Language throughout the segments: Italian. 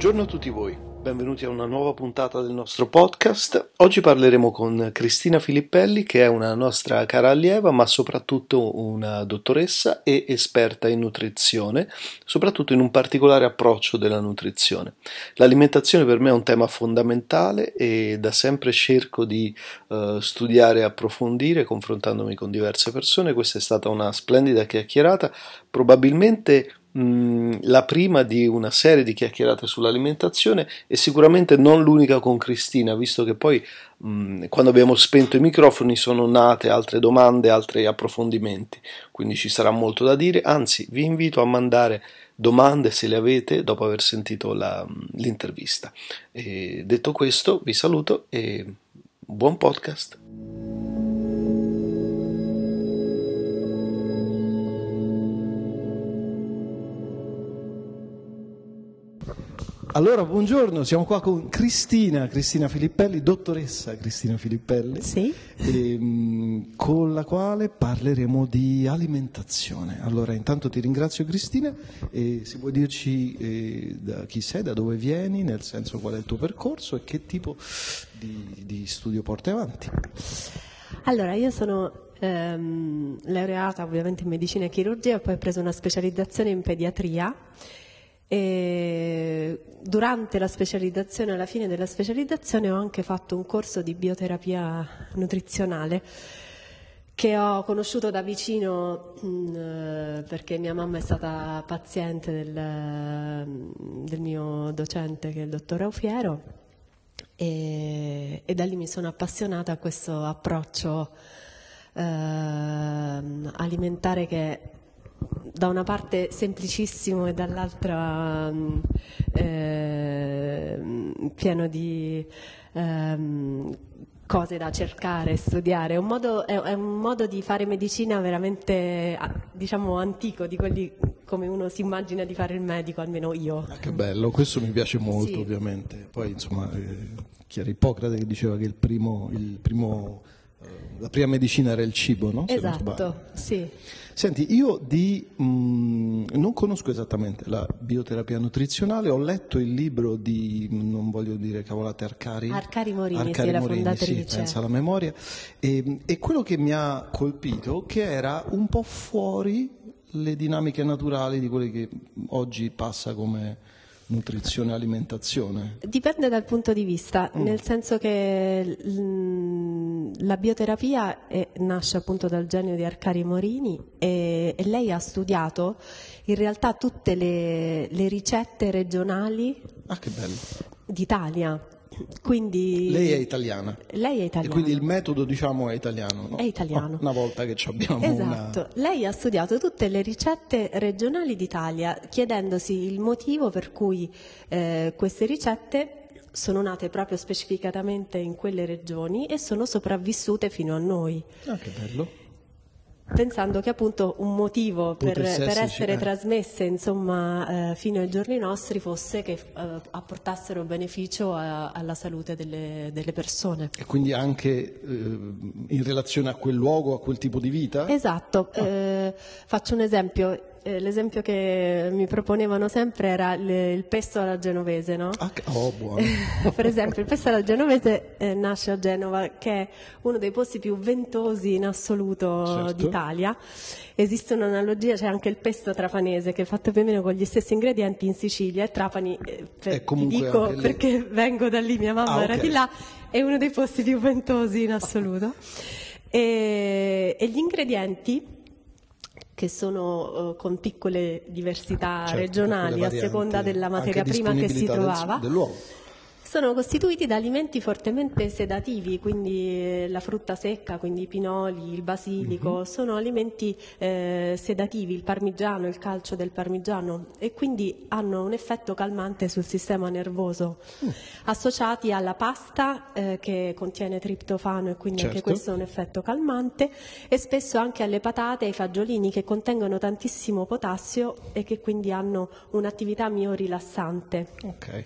Buongiorno a tutti voi, benvenuti a una nuova puntata del nostro podcast. Oggi parleremo con Cristina Filippelli, che è una nostra cara allieva, ma soprattutto una dottoressa e esperta in nutrizione, soprattutto in un particolare approccio della nutrizione. L'alimentazione per me è un tema fondamentale e da sempre cerco di uh, studiare e approfondire, confrontandomi con diverse persone. Questa è stata una splendida chiacchierata, probabilmente la prima di una serie di chiacchierate sull'alimentazione e sicuramente non l'unica con Cristina, visto che poi mh, mm, quando abbiamo spento i microfoni sono nate altre domande, altri approfondimenti, quindi ci sarà molto da dire, anzi vi invito a mandare domande se le avete dopo aver sentito la, l'intervista. E detto questo vi saluto e buon podcast. Allora, buongiorno, siamo qua con Cristina, Cristina Filippelli, dottoressa Cristina Filippelli, sì. ehm, con la quale parleremo di alimentazione. Allora, intanto ti ringrazio Cristina e se vuoi dirci eh, da chi sei, da dove vieni, nel senso qual è il tuo percorso e che tipo di, di studio porti avanti. Allora, io sono ehm, laureata ovviamente in medicina e chirurgia, poi ho preso una specializzazione in pediatria e durante la specializzazione, alla fine della specializzazione, ho anche fatto un corso di bioterapia nutrizionale che ho conosciuto da vicino mh, mm, perché mia mamma è stata paziente del, del, mio docente che è il dottor Aufiero e, e, da lì mi sono appassionata a questo approccio eh, alimentare che da una parte semplicissimo e dall'altra eh, pieno di eh, cose da cercare, studiare. È un, modo, è, è un modo di fare medicina veramente diciamo antico, di quelli come uno si immagina di fare il medico, almeno io. Ah, che bello, questo mi piace molto sì. ovviamente. Poi insomma, eh, chi era Ippocrate che diceva che il primo, il primo la prima medicina era il cibo, no? Se esatto, sì. Senti, io di, mh, mm, non conosco esattamente la bioterapia nutrizionale, ho letto il libro di, non voglio dire cavolate, Arcari. Arcari Morini, Arcari sì, Morini, la fondatrice. Sì, pensa alla memoria. E, e quello che mi ha colpito, che era un po' fuori le dinamiche naturali di quelle che oggi passa come nutrizione e alimentazione? Dipende dal punto di vista, mm. nel senso che la bioterapia è, nasce appunto dal genio di Arcari Morini e, e lei ha studiato in realtà tutte le, le ricette regionali ah, d'Italia. Quindi, lei è italiana. Lei è italiana. E quindi il metodo, diciamo, è italiano. No? È italiano. Una volta che abbiamo esatto. Una... Lei ha studiato tutte le ricette regionali d'Italia, chiedendosi il motivo per cui eh, queste ricette sono nate proprio specificatamente in quelle regioni e sono sopravvissute fino a noi. Ah, che bello pensando che appunto un motivo per, per essere eh. trasmesse insomma, eh, fino ai giorni nostri fosse che eh, apportassero beneficio a, alla salute delle, delle, persone. E quindi anche eh, in relazione a quel luogo, a quel tipo di vita? Esatto, ah. Eh, faccio un esempio, eh, l'esempio che mi proponevano sempre era le, il pesto alla genovese, no? Ah, oh, buono. per esempio, il pesto alla genovese eh, nasce a Genova, che è uno dei posti più ventosi in assoluto certo. d'Italia. Esiste un'analogia, c'è anche il pesto trapanese, che è fatto più o meno con gli stessi ingredienti in Sicilia, e Trapani, eh, per, ti dico perché vengo da lì, mia mamma ah, era okay. di là, è uno dei posti più ventosi in assoluto. e, e gli ingredienti che sono uh, con piccole diversità certo, regionali a seconda della materia prima che si trovava. Del, dell'uovo sono costituiti da alimenti fortemente sedativi, quindi eh, la frutta secca, quindi i pinoli, il basilico, mm-hmm. sono alimenti eh, sedativi, il parmigiano, il calcio del parmigiano e quindi hanno un effetto calmante sul sistema nervoso, mm. associati alla pasta eh, che contiene triptofano e quindi certo. anche questo è un effetto calmante e spesso anche alle patate e ai fagiolini che contengono tantissimo potassio e che quindi hanno un'attività miorilassante. Okay.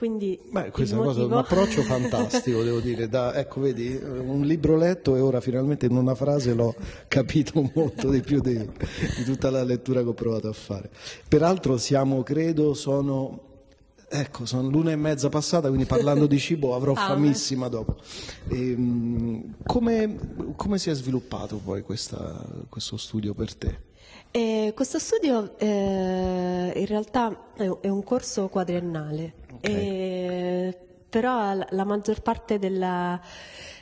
Quindi Beh, questa cosa è un approccio fantastico, devo dire. Da, ecco, vedi, un libro letto e ora finalmente in una frase l'ho capito molto di più di, di tutta la lettura che ho provato a fare. Peraltro siamo, credo, sono Ecco, sono l'una e mezza passata, quindi parlando di cibo avrò ah, famissima dopo. E, ehm, come, come, si è sviluppato poi questa, questo studio per te? Eh, questo studio eh, in realtà è, un corso quadriennale, okay. eh, però la maggior parte della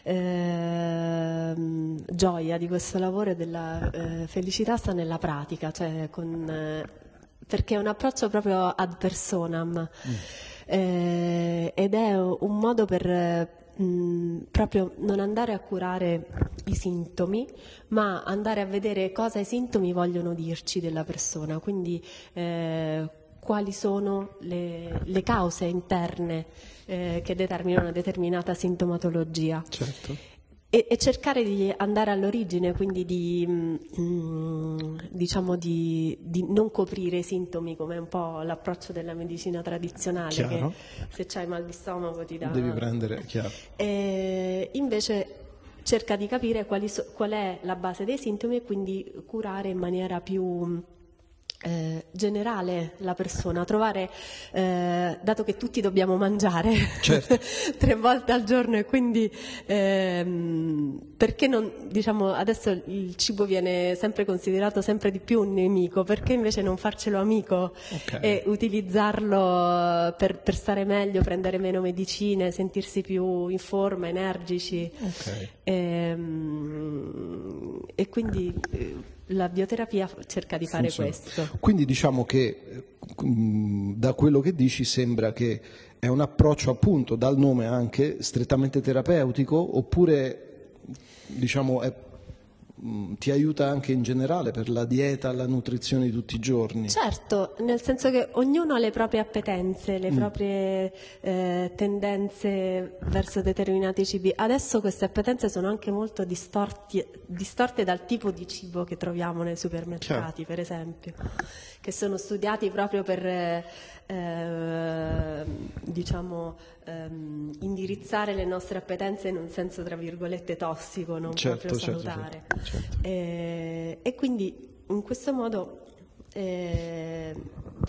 ehm, gioia di questo lavoro e della eh, felicità sta nella pratica, cioè con eh, perché è un approccio proprio ad personam mm. eh, ed è un modo per mh, proprio non andare a curare i sintomi, ma andare a vedere cosa i sintomi vogliono dirci della persona, quindi eh, quali sono le, le cause interne eh, che determinano una determinata sintomatologia. Certo. E, e, cercare di andare all'origine, quindi di, mm, diciamo di, di, non coprire i sintomi come un po' l'approccio della medicina tradizionale, chiaro. che se c'hai mal di stomaco ti dà... Devi prendere, chiaro. E invece cerca di capire so, qual è la base dei sintomi e quindi curare in maniera più eh, generale la persona, trovare, eh, dato che tutti dobbiamo mangiare certo. tre volte al giorno e quindi ehm, perché non, diciamo, adesso il cibo viene sempre considerato sempre di più un nemico, perché invece non farcelo amico okay. e utilizzarlo per, per, stare meglio, prendere meno medicine, sentirsi più in forma, energici okay. e, ehm, e quindi eh, la bioterapia cerca di fare Funziona. questo. Quindi diciamo che mm, da quello che dici sembra che è un approccio appunto dal nome anche strettamente terapeutico oppure diciamo è ti aiuta anche in generale per la dieta, la nutrizione di tutti i giorni. Certo, nel senso che ognuno ha le proprie appetenze, le mm. proprie eh, tendenze verso determinati cibi. Adesso queste appetenze sono anche molto distorti, distorte dal tipo di cibo che troviamo nei supermercati, Chiaro. per esempio, che sono studiati proprio per eh, diciamo, ehm, indirizzare le nostre appetenze in un senso tra virgolette tossico, non certo, proprio certo, salutare. Certo, certo. E, e, quindi in questo modo eh,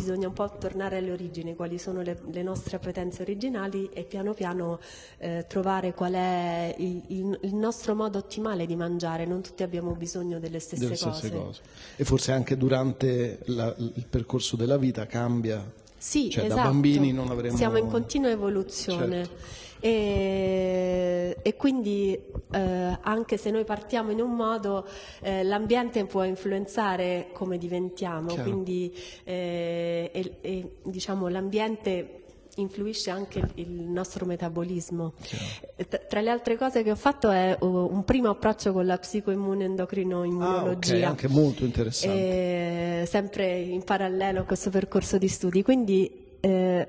bisogna un po' tornare alle origini, quali sono le, le nostre appetenze originali e piano piano eh, trovare qual è il, il, il, nostro modo ottimale di mangiare. Non tutti abbiamo bisogno delle stesse, delle stesse cose. cose. E forse anche durante la, il percorso della vita cambia sì, cioè, esatto. da bambini non avremo... Siamo in continua evoluzione. Certo. E, e, quindi eh, anche se noi partiamo in un modo, eh, l'ambiente può influenzare come diventiamo, Chiaro. quindi eh, e, e, diciamo, l'ambiente influisce anche il nostro metabolismo. Chiaro. Tra le altre cose che ho fatto è uh, un primo approccio con la psicoimmune endocrino immunologia. Ah, okay, anche molto interessante. E, sempre in parallelo a questo percorso di studi. Quindi eh,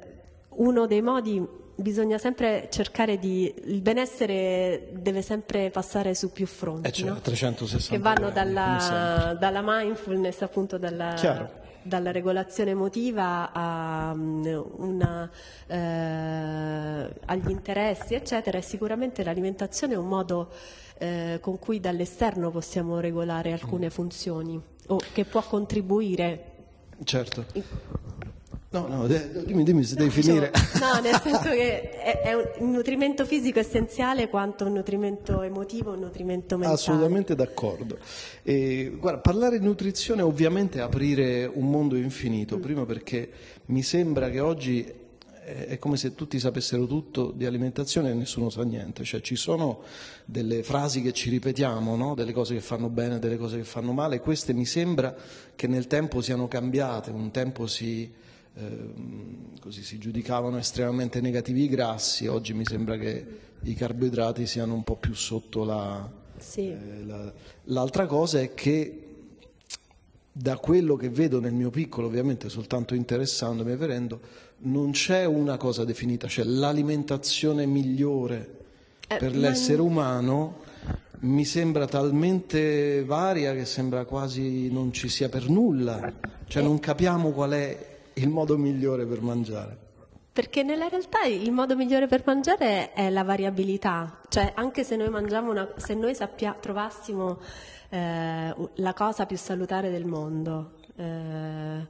uno dei modi bisogna sempre cercare di il benessere deve sempre passare su più fronti eh cioè, no? 360 che vanno dalla, dalla mindfulness appunto dalla, dalla regolazione emotiva a, mm, una, eh, agli interessi, eccetera, e sicuramente l'alimentazione è un modo eh, con cui dall'esterno possiamo regolare alcune mm. funzioni o che può contribuire. Certo. No, no, dimmi, dimmi se no, devi finire. No, nel senso che è, è, un nutrimento fisico essenziale quanto un nutrimento emotivo, un nutrimento mentale. Assolutamente d'accordo. E, guarda, parlare di nutrizione è ovviamente aprire un mondo infinito, mm. prima perché mi sembra che oggi è come se tutti sapessero tutto di alimentazione e nessuno sa niente, cioè ci sono delle frasi che ci ripetiamo, no? delle cose che fanno bene, delle cose che fanno male, queste mi sembra che nel tempo siano cambiate, un tempo si Ehm, così si giudicavano estremamente negativi i grassi, oggi mi sembra che i carboidrati siano un po' più sotto la... Sì. Eh, la l'altra cosa è che da quello che vedo nel mio piccolo, ovviamente soltanto interessandomi e vedendo, non c'è una cosa definita, cioè l'alimentazione migliore eh, per l'essere umano mi sembra talmente varia che sembra quasi non ci sia per nulla, cioè non capiamo qual è il modo migliore per mangiare? Perché nella realtà il modo migliore per mangiare è la variabilità, cioè anche se noi mangiamo una, se noi sappia, trovassimo eh, la cosa più salutare del mondo, eh,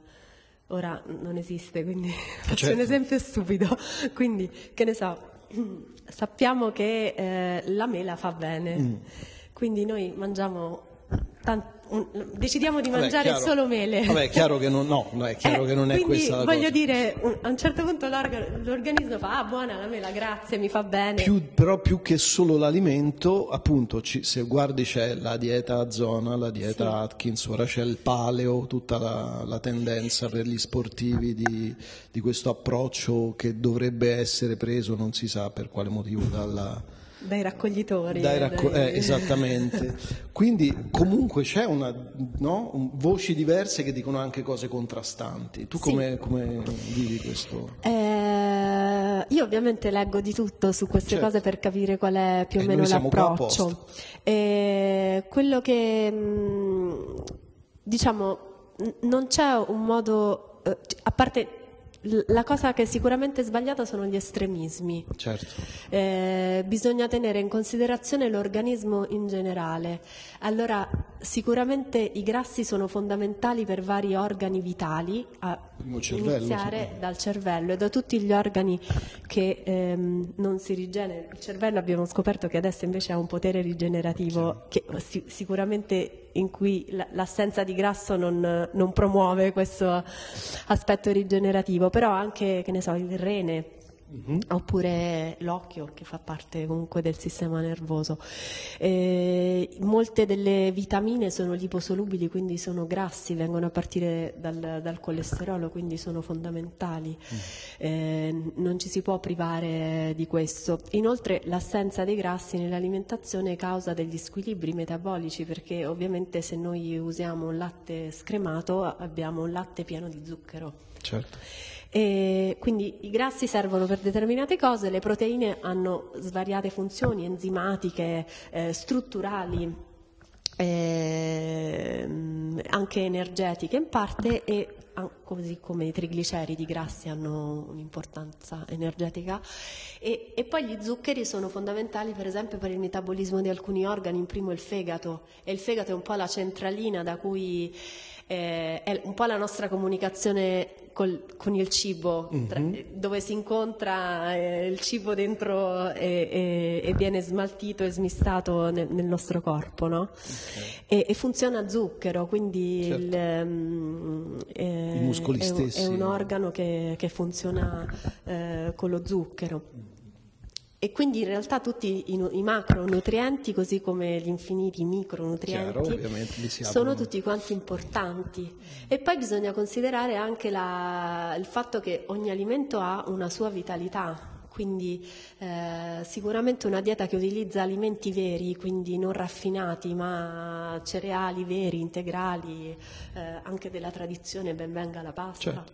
ora non esiste, quindi faccio certo. un esempio stupido. Quindi, che ne so, sappiamo che eh, la mela fa bene, mm. quindi noi mangiamo tanto decidiamo di mangiare Vabbè, solo mele. Vabbè, è chiaro che non, no, no è, chiaro eh, che non è questa la voglio dire, a un certo punto l'organismo fa, ah buona la mela, grazie, mi fa bene. Più, però più che solo l'alimento, appunto, ci, se guardi c'è la dieta a zona, la dieta sì. Atkins, ora c'è il paleo, tutta la, la tendenza per gli sportivi di, di questo approccio che dovrebbe essere preso, non si sa per quale motivo, dalla dai raccoglitori. Dai racco- dai... Eh, esattamente. Quindi comunque c'è una, no? voci diverse che dicono anche cose contrastanti. Tu sì. come, come, vivi questo? Eh, io ovviamente leggo di tutto su queste certo. cose per capire qual è più o e meno l'approccio. Eh, quello che mm, diciamo non c'è un modo, eh, a parte la cosa che è sicuramente sbagliata sono gli estremismi. Certo. Eh, bisogna tenere in considerazione l'organismo in generale. Allora, sicuramente i grassi sono fondamentali per vari organi vitali, a cervello, iniziare sì. dal cervello e da tutti gli organi che ehm, non si rigenerano. Il cervello abbiamo scoperto che adesso invece ha un potere rigenerativo che si, sicuramente in cui l'assenza di grasso non, non, promuove questo aspetto rigenerativo, però anche, che ne so, il rene Mm-hmm. oppure l'occhio che fa parte comunque del sistema nervoso. Eh, molte delle vitamine sono liposolubili, quindi sono grassi, vengono a partire dal, dal colesterolo, quindi sono fondamentali. Mm. Eh, non ci si può privare di questo. Inoltre l'assenza dei grassi nell'alimentazione causa degli squilibri metabolici perché ovviamente se noi usiamo un latte scremato abbiamo un latte pieno di zucchero. Certo. E quindi i grassi servono per determinate cose, le proteine hanno svariate funzioni enzimatiche, eh, strutturali, eh, anche energetiche in parte e così come i trigliceridi grassi hanno un'importanza energetica e, e, poi gli zuccheri sono fondamentali per esempio per il metabolismo di alcuni organi, in primo il fegato e il fegato è un po' la centralina da cui eh, è un po' la nostra comunicazione col, con il cibo, mm-hmm. tra, dove si incontra eh, il cibo dentro e, e, e, viene smaltito e smistato nel, nel nostro corpo, no? okay. e, funziona a zucchero, quindi certo. il, um, eh, muscoli è, stessi. È un organo che, che funziona eh, con lo zucchero. E quindi in realtà tutti i, i macronutrienti, così come gli infiniti micronutrienti, Chiaro, sono tutti quanti importanti. E poi bisogna considerare anche la, il fatto che ogni alimento ha una sua vitalità, quindi eh, sicuramente una dieta che utilizza alimenti veri, quindi non raffinati, ma cereali veri, integrali, eh, anche della tradizione, ben venga la pasta, certo.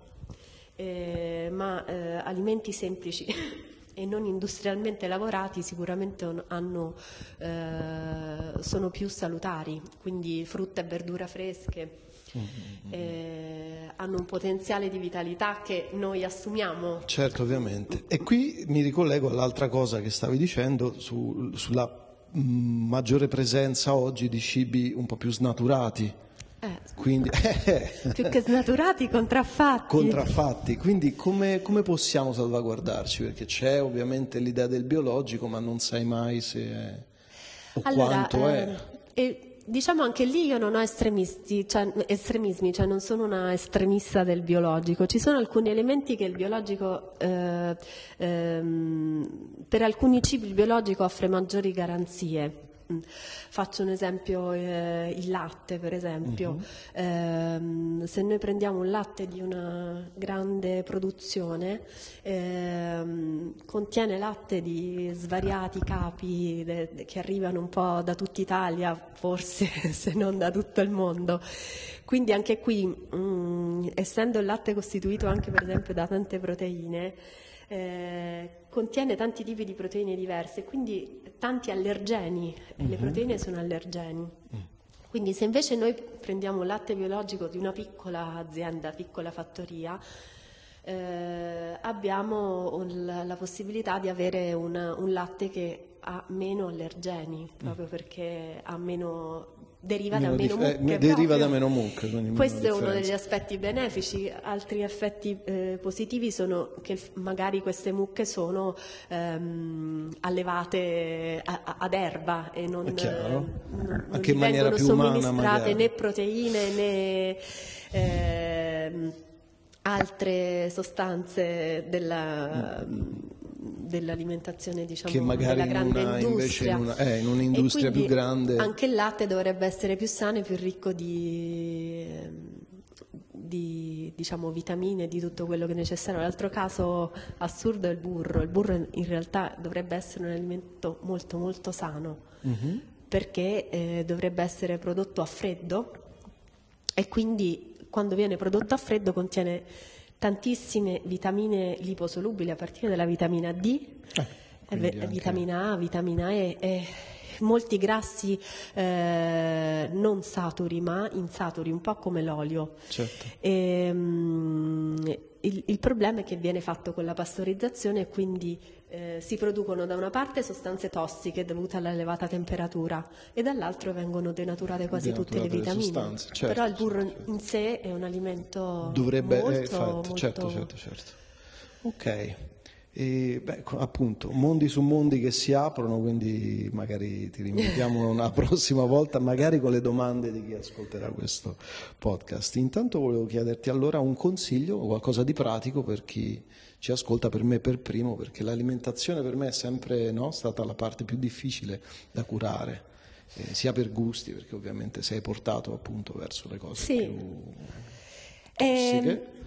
eh, ma eh, alimenti semplici e non industrialmente lavorati sicuramente hanno, eh, sono più salutari, quindi frutta e verdura fresche. Mm-hmm. Eh, hanno un potenziale di vitalità che noi assumiamo. Certo, ovviamente. E qui mi ricollego all'altra cosa che stavi dicendo su, sulla mh, mm, maggiore presenza oggi di cibi un po' più snaturati eh, quindi, eh, più che snaturati, contraffatti. Contraffatti, quindi come, come, possiamo salvaguardarci? Perché c'è ovviamente l'idea del biologico, ma non sai mai se è, o allora, quanto è. Eh, diciamo anche lì io non ho cioè, estremismi, cioè non sono una estremista del biologico. Ci sono alcuni elementi che il biologico, eh, ehm, per alcuni cibi il biologico offre maggiori garanzie. Faccio un esempio, eh, il latte per esempio, uh-huh. eh, se noi prendiamo un latte di una grande produzione, eh, contiene latte di svariati capi de- de- che arrivano un po' da tutta Italia, forse se non da tutto il mondo. Quindi anche qui, mh, mm, essendo il latte costituito anche per esempio da tante proteine, eh, contiene tanti tipi di proteine diverse, quindi tanti allergeni, mm-hmm. le mhm. proteine sono allergeni. Mm. Quindi se invece noi prendiamo latte biologico di una piccola azienda, piccola fattoria, eh, abbiamo un, la possibilità di avere una, un latte che ha meno allergeni, proprio mm. perché ha meno deriva da meno dif- mucche. eh, deriva da meno mucche. Questo è uno degli aspetti benefici. Altri effetti eh, positivi sono che magari queste mucche sono ehm, allevate a, a, ad erba e non, eh, non, non gli vengono somministrate né proteine né eh, altre sostanze della, dell'alimentazione diciamo, che magari della grande in una, industria. In, una, eh, in un'industria più grande. Anche il latte dovrebbe essere più sano e più ricco di, di diciamo, vitamine, di tutto quello che è necessario. L'altro caso assurdo è il burro. Il burro in realtà dovrebbe essere un alimento molto molto sano uh-huh. perché eh, dovrebbe essere prodotto a freddo e quindi quando viene prodotto a freddo contiene tantissime vitamine liposolubili a partire dalla vitamina D, eh, vitamina A, vitamina E, e molti grassi eh, non saturi ma insaturi, un po' come l'olio. Certo. E, um, il, il, problema è che viene fatto con la pastorizzazione e quindi eh, si producono da una parte sostanze tossiche dovute all'elevata temperatura e dall'altro vengono denaturate quasi denaturate tutte le vitamine. Le certo, Però il burro certo. in sé è un alimento Dovrebbe, molto, eh, infatti, molto... certo, certo, certo. Ok. E, beh, appunto, mondi su mondi che si aprono, quindi magari ti rinvitiamo una prossima volta, magari con le domande di chi ascolterà questo podcast. Intanto volevo chiederti allora un consiglio o qualcosa di pratico per chi ci ascolta, per me per primo, perché l'alimentazione per me è sempre no, stata la parte più difficile da curare. Eh, sia per gusti, perché ovviamente sei portato appunto verso le cose sì. più tossiche. E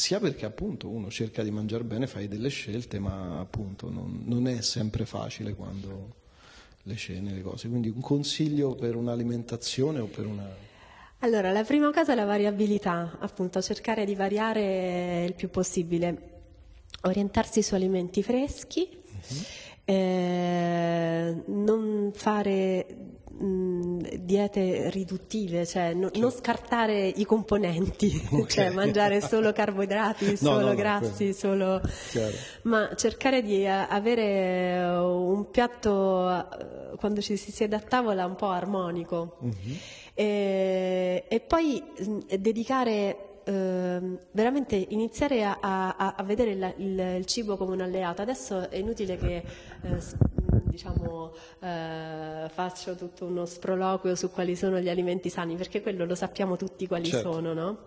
sia perché appunto uno cerca di mangiare bene, fai delle scelte, ma appunto non, non, è sempre facile quando le cene, le cose. Quindi un consiglio per un'alimentazione o per una... Allora, la prima cosa è la variabilità, appunto cercare di variare il più possibile, orientarsi su alimenti freschi, uh-huh. eh, non fare diete riduttive, cioè no, certo. non scartare i componenti, okay. cioè mangiare solo carboidrati, no, solo no, grassi, solo... Chiaro. ma cercare di avere un piatto quando ci si siede a tavola un po' armonico uh-huh. E, e, poi dedicare Uh, veramente iniziare a, a, a vedere il, il, il, cibo come un alleato. Adesso è inutile che uh, diciamo, uh, faccio tutto uno sproloquio su quali sono gli alimenti sani, perché quello lo sappiamo tutti quali certo. sono, no?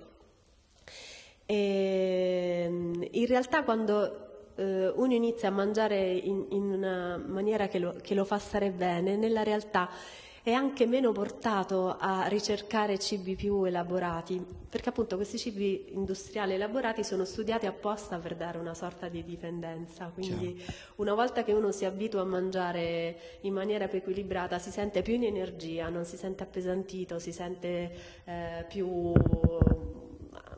E, ehm, in realtà quando uno inizia a mangiare in, in una maniera che lo, che lo fa stare bene, nella realtà è anche meno portato a ricercare cibi più elaborati, perché appunto questi cibi industriali elaborati sono studiati apposta per dare una sorta di dipendenza, quindi Ciao. una volta che uno si abitua a mangiare in maniera più equilibrata si sente più in energia, non si sente appesantito, si sente eh, più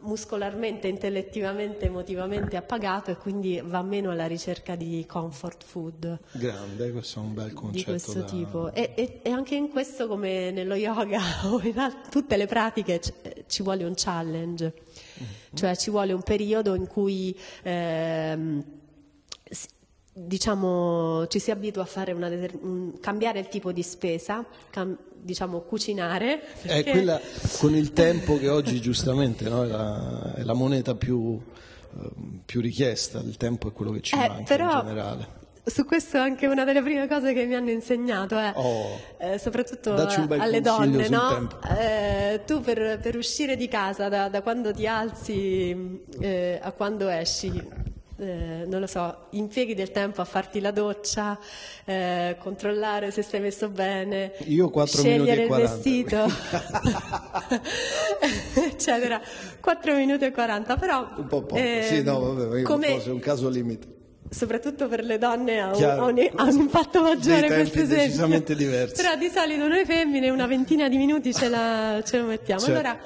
muscolarmente, intellettivamente, emotivamente appagato e quindi va meno alla ricerca di comfort food. Grande, questo è un bel concetto. Di questo da... tipo. E, e, e, anche in questo, come nello yoga o in alt- tutte le pratiche, c- ci vuole un challenge, mm-hmm. cioè ci vuole un periodo in cui... Ehm, diciamo, ci si abitua a fare una un, cambiare il tipo di spesa, cam- diciamo cucinare. Perché... È quella con il tempo che oggi giustamente no, è, la, è, la, moneta più, uh, più, richiesta, il tempo è quello che ci eh, manca però... in generale. Su questo è anche una delle prime cose che mi hanno insegnato, eh. oh, eh, soprattutto alle donne, no? Eh, tu per, per, uscire di casa, da, da quando ti alzi eh, a quando esci, eh, non lo so, impieghi del tempo a farti la doccia, eh, controllare se stai messo bene, Io 4 scegliere il 40, vestito, eccetera. 4 minuti e 40, però... Un po' poco, eh, sì, no, vabbè, come, è un caso limite. Soprattutto per le donne ha un, ha un, ha un impatto maggiore questo esempio. decisamente diverso. Però di solito noi femmine una ventina di minuti ce, la, ce lo mettiamo. Certo. Allora,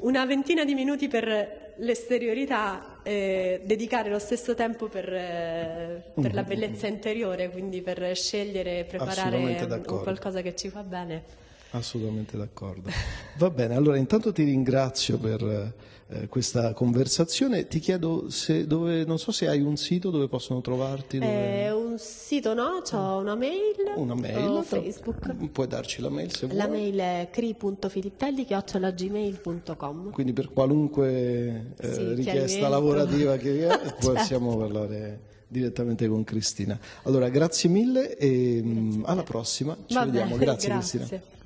una ventina di minuti per l'esteriorità eh, dedicare lo stesso tempo per, eh, per, la bellezza interiore, quindi per scegliere e preparare qualcosa che ci fa bene. Assolutamente d'accordo. Va bene, allora intanto ti ringrazio per eh, questa conversazione. Ti chiedo se dove, non so se hai un sito dove possono trovarti. Dove... Eh, un sito no, ho una mail. Una mail. O Facebook. Puoi darci la mail se vuoi. La mail è cri.filippelli.gmail.com Quindi per qualunque eh, sì, richiesta lavorativa che certo. possiamo parlare direttamente con Cristina. Allora, grazie mille e grazie mm, alla prossima. Ci Va vediamo. Grazie, grazie Cristina.